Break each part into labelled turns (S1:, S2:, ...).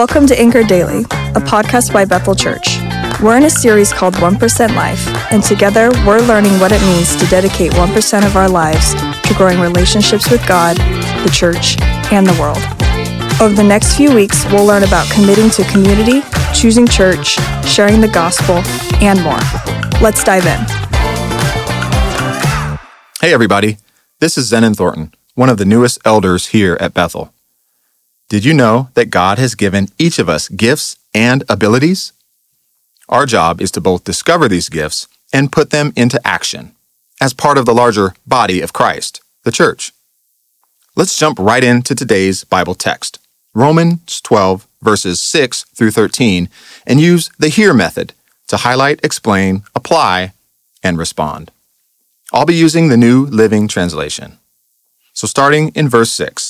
S1: Welcome to Anchor Daily, a podcast by Bethel Church. We're in a series called 1% Life, and together we're learning what it means to dedicate 1% of our lives to growing relationships with God, the church, and the world. Over the next few weeks, we'll learn about committing to community, choosing church, sharing the gospel, and more. Let's dive in.
S2: Hey, everybody. This is Zenon Thornton, one of the newest elders here at Bethel. Did you know that God has given each of us gifts and abilities? Our job is to both discover these gifts and put them into action as part of the larger body of Christ, the church. Let's jump right into today's Bible text, Romans 12, verses 6 through 13, and use the HEAR method to highlight, explain, apply, and respond. I'll be using the New Living Translation. So, starting in verse 6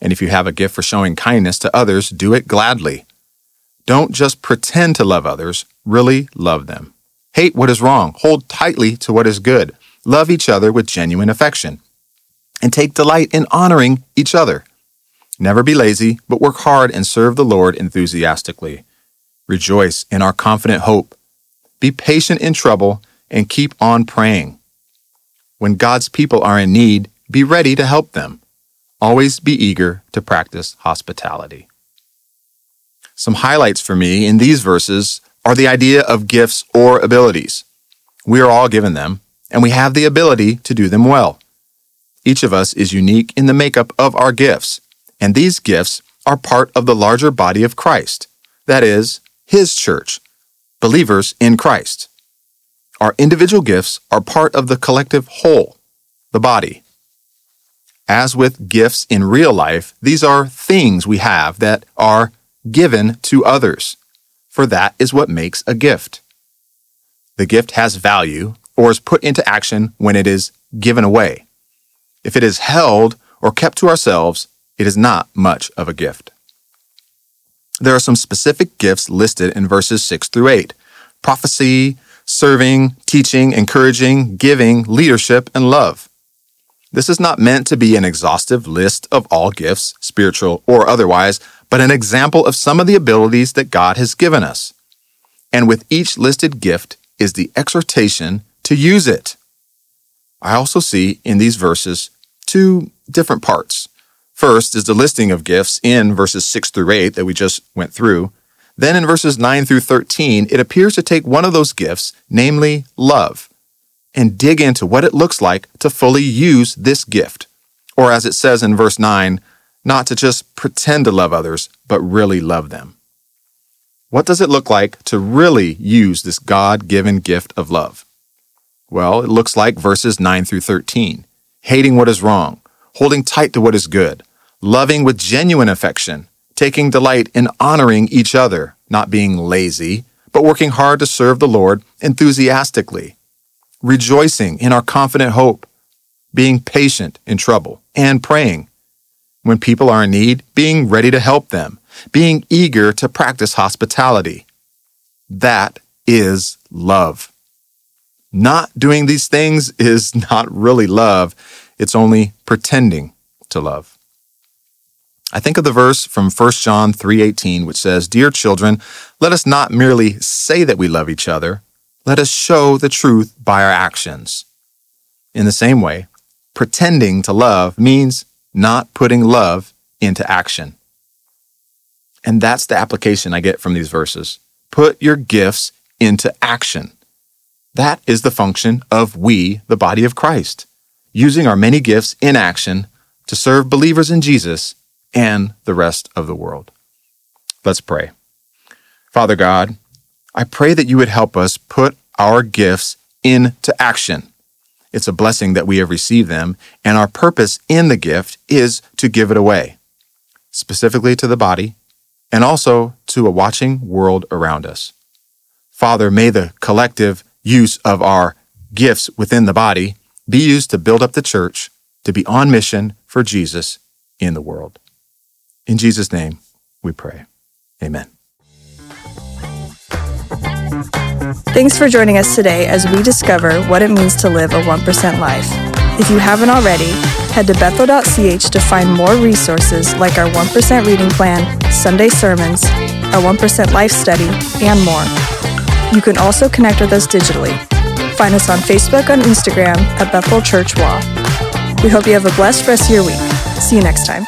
S2: And if you have a gift for showing kindness to others, do it gladly. Don't just pretend to love others, really love them. Hate what is wrong, hold tightly to what is good, love each other with genuine affection, and take delight in honoring each other. Never be lazy, but work hard and serve the Lord enthusiastically. Rejoice in our confident hope. Be patient in trouble and keep on praying. When God's people are in need, be ready to help them. Always be eager to practice hospitality. Some highlights for me in these verses are the idea of gifts or abilities. We are all given them, and we have the ability to do them well. Each of us is unique in the makeup of our gifts, and these gifts are part of the larger body of Christ, that is, His church, believers in Christ. Our individual gifts are part of the collective whole, the body. As with gifts in real life, these are things we have that are given to others, for that is what makes a gift. The gift has value or is put into action when it is given away. If it is held or kept to ourselves, it is not much of a gift. There are some specific gifts listed in verses 6 through 8 prophecy, serving, teaching, encouraging, giving, leadership, and love. This is not meant to be an exhaustive list of all gifts, spiritual or otherwise, but an example of some of the abilities that God has given us. And with each listed gift is the exhortation to use it. I also see in these verses two different parts. First is the listing of gifts in verses 6 through 8 that we just went through. Then in verses 9 through 13, it appears to take one of those gifts, namely love, and dig into what it looks like to fully use this gift. Or as it says in verse 9, not to just pretend to love others, but really love them. What does it look like to really use this God given gift of love? Well, it looks like verses 9 through 13 hating what is wrong, holding tight to what is good, loving with genuine affection, taking delight in honoring each other, not being lazy, but working hard to serve the Lord enthusiastically, rejoicing in our confident hope, being patient in trouble, and praying, when people are in need, being ready to help them, being eager to practice hospitality. That is love. Not doing these things is not really love, it's only pretending to love. I think of the verse from 1 John 3:18 which says, "Dear children, let us not merely say that we love each other, let us show the truth by our actions." In the same way, pretending to love means not putting love into action. And that's the application I get from these verses. Put your gifts into action. That is the function of we, the body of Christ, using our many gifts in action to serve believers in Jesus and the rest of the world. Let's pray. Father God, I pray that you would help us put our gifts into action it's a blessing that we have received them, and our purpose in the gift is to give it away, specifically to the body, and also to a watching world around us. Father, may the collective use of our gifts within the body be used to build up the church to be on mission for Jesus in the world. In Jesus' name, we pray. Amen.
S1: Thanks for joining us today as we discover what it means to live a 1% life. If you haven't already, head to bethel.ch to find more resources like our 1% reading plan, Sunday sermons, our 1% life study, and more. You can also connect with us digitally. Find us on Facebook and Instagram at Bethel Church Wall. We hope you have a blessed rest of your week. See you next time.